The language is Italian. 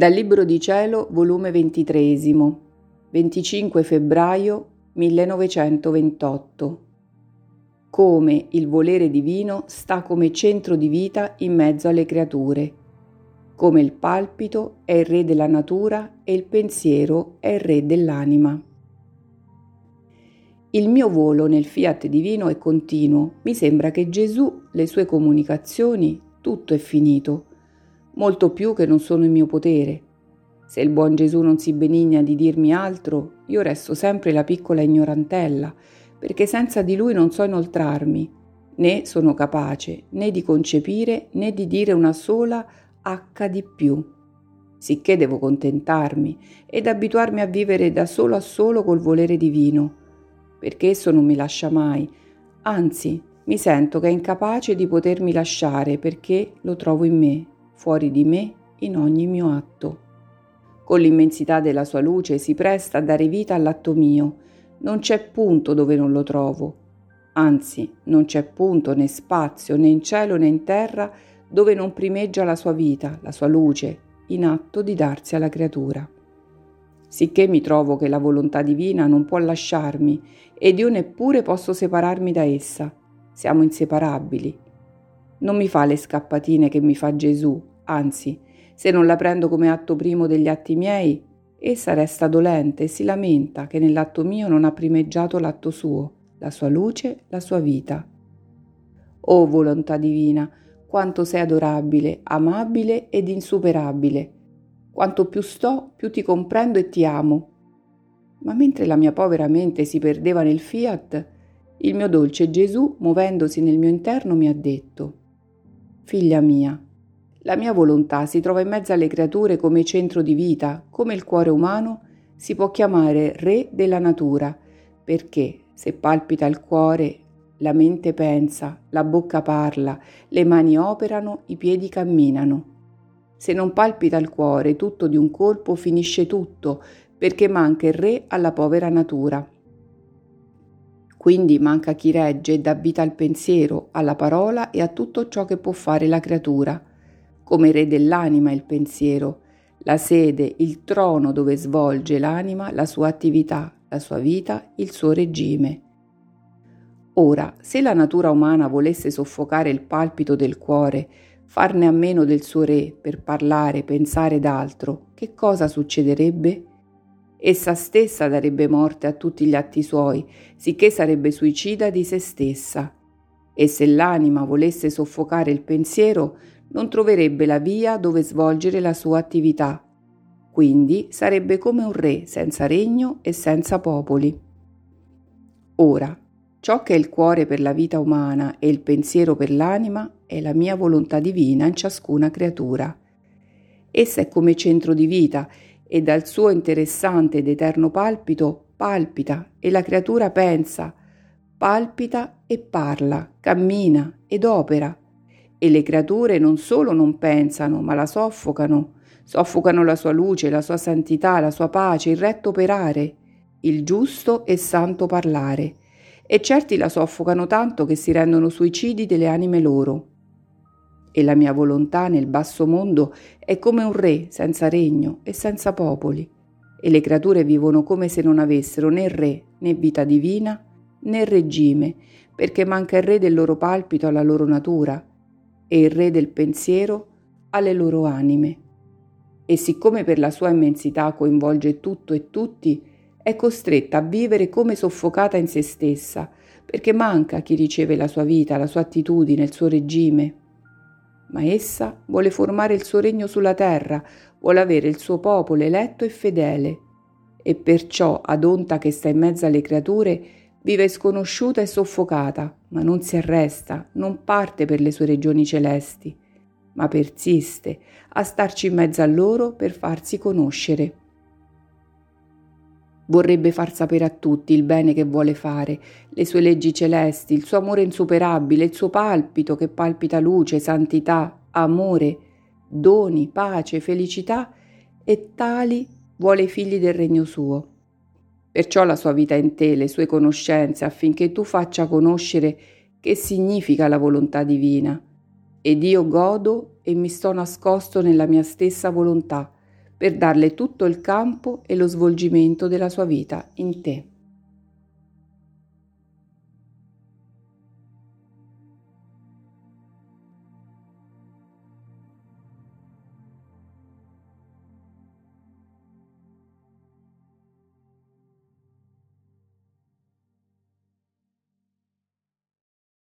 Dal Libro di Cielo, volume 23, 25 febbraio 1928. Come il volere divino sta come centro di vita in mezzo alle creature. Come il palpito è il re della natura e il pensiero è il re dell'anima. Il mio volo nel fiat divino è continuo. Mi sembra che Gesù, le sue comunicazioni, tutto è finito molto più che non sono in mio potere. Se il buon Gesù non si benigna di dirmi altro, io resto sempre la piccola ignorantella, perché senza di lui non so inoltrarmi, né sono capace né di concepire né di dire una sola H di più. Sicché devo contentarmi ed abituarmi a vivere da solo a solo col volere divino, perché esso non mi lascia mai, anzi mi sento che è incapace di potermi lasciare perché lo trovo in me fuori di me in ogni mio atto. Con l'immensità della sua luce si presta a dare vita all'atto mio, non c'è punto dove non lo trovo, anzi non c'è punto né spazio né in cielo né in terra dove non primeggia la sua vita, la sua luce, in atto di darsi alla creatura. Sicché mi trovo che la volontà divina non può lasciarmi ed io neppure posso separarmi da essa. Siamo inseparabili. Non mi fa le scappatine che mi fa Gesù, Anzi, se non la prendo come atto primo degli atti miei, essa resta dolente e si lamenta che nell'atto mio non ha primeggiato l'atto suo, la sua luce, la sua vita. O volontà divina, quanto sei adorabile, amabile ed insuperabile. Quanto più sto, più ti comprendo e ti amo. Ma mentre la mia povera mente si perdeva nel fiat, il mio dolce Gesù, muovendosi nel mio interno, mi ha detto, Figlia mia, la mia volontà si trova in mezzo alle creature come centro di vita, come il cuore umano si può chiamare re della natura, perché se palpita il cuore, la mente pensa, la bocca parla, le mani operano, i piedi camminano. Se non palpita il cuore, tutto di un colpo finisce tutto, perché manca il re alla povera natura. Quindi manca chi regge e dà vita al pensiero, alla parola e a tutto ciò che può fare la creatura come re dell'anima il pensiero, la sede, il trono dove svolge l'anima la sua attività, la sua vita, il suo regime. Ora, se la natura umana volesse soffocare il palpito del cuore, farne a meno del suo re per parlare, pensare d'altro, che cosa succederebbe? Essa stessa darebbe morte a tutti gli atti suoi, sicché sarebbe suicida di se stessa. E se l'anima volesse soffocare il pensiero, non troverebbe la via dove svolgere la sua attività. Quindi sarebbe come un re senza regno e senza popoli. Ora, ciò che è il cuore per la vita umana e il pensiero per l'anima è la mia volontà divina in ciascuna creatura. Essa è come centro di vita e dal suo interessante ed eterno palpito palpita e la creatura pensa, palpita e parla, cammina ed opera e le creature non solo non pensano, ma la soffocano, soffocano la sua luce, la sua santità, la sua pace, il retto operare, il giusto e santo parlare, e certi la soffocano tanto che si rendono suicidi delle anime loro. E la mia volontà nel basso mondo è come un re senza regno e senza popoli, e le creature vivono come se non avessero né re né vita divina né regime, perché manca il re del loro palpito alla loro natura, e il re del pensiero alle loro anime. E siccome per la sua immensità coinvolge tutto e tutti, è costretta a vivere come soffocata in se stessa, perché manca chi riceve la sua vita, la sua attitudine, il suo regime. Ma essa vuole formare il suo regno sulla terra, vuole avere il suo popolo eletto e fedele, e perciò, ad onta che sta in mezzo alle creature, Vive sconosciuta e soffocata, ma non si arresta, non parte per le sue regioni celesti, ma persiste a starci in mezzo a loro per farsi conoscere. Vorrebbe far sapere a tutti il bene che vuole fare, le sue leggi celesti, il suo amore insuperabile, il suo palpito che palpita luce, santità, amore, doni, pace, felicità e tali vuole i figli del regno suo. Perciò la sua vita in te, le sue conoscenze, affinché tu faccia conoscere che significa la volontà divina. Ed io godo e mi sto nascosto nella mia stessa volontà, per darle tutto il campo e lo svolgimento della sua vita in te.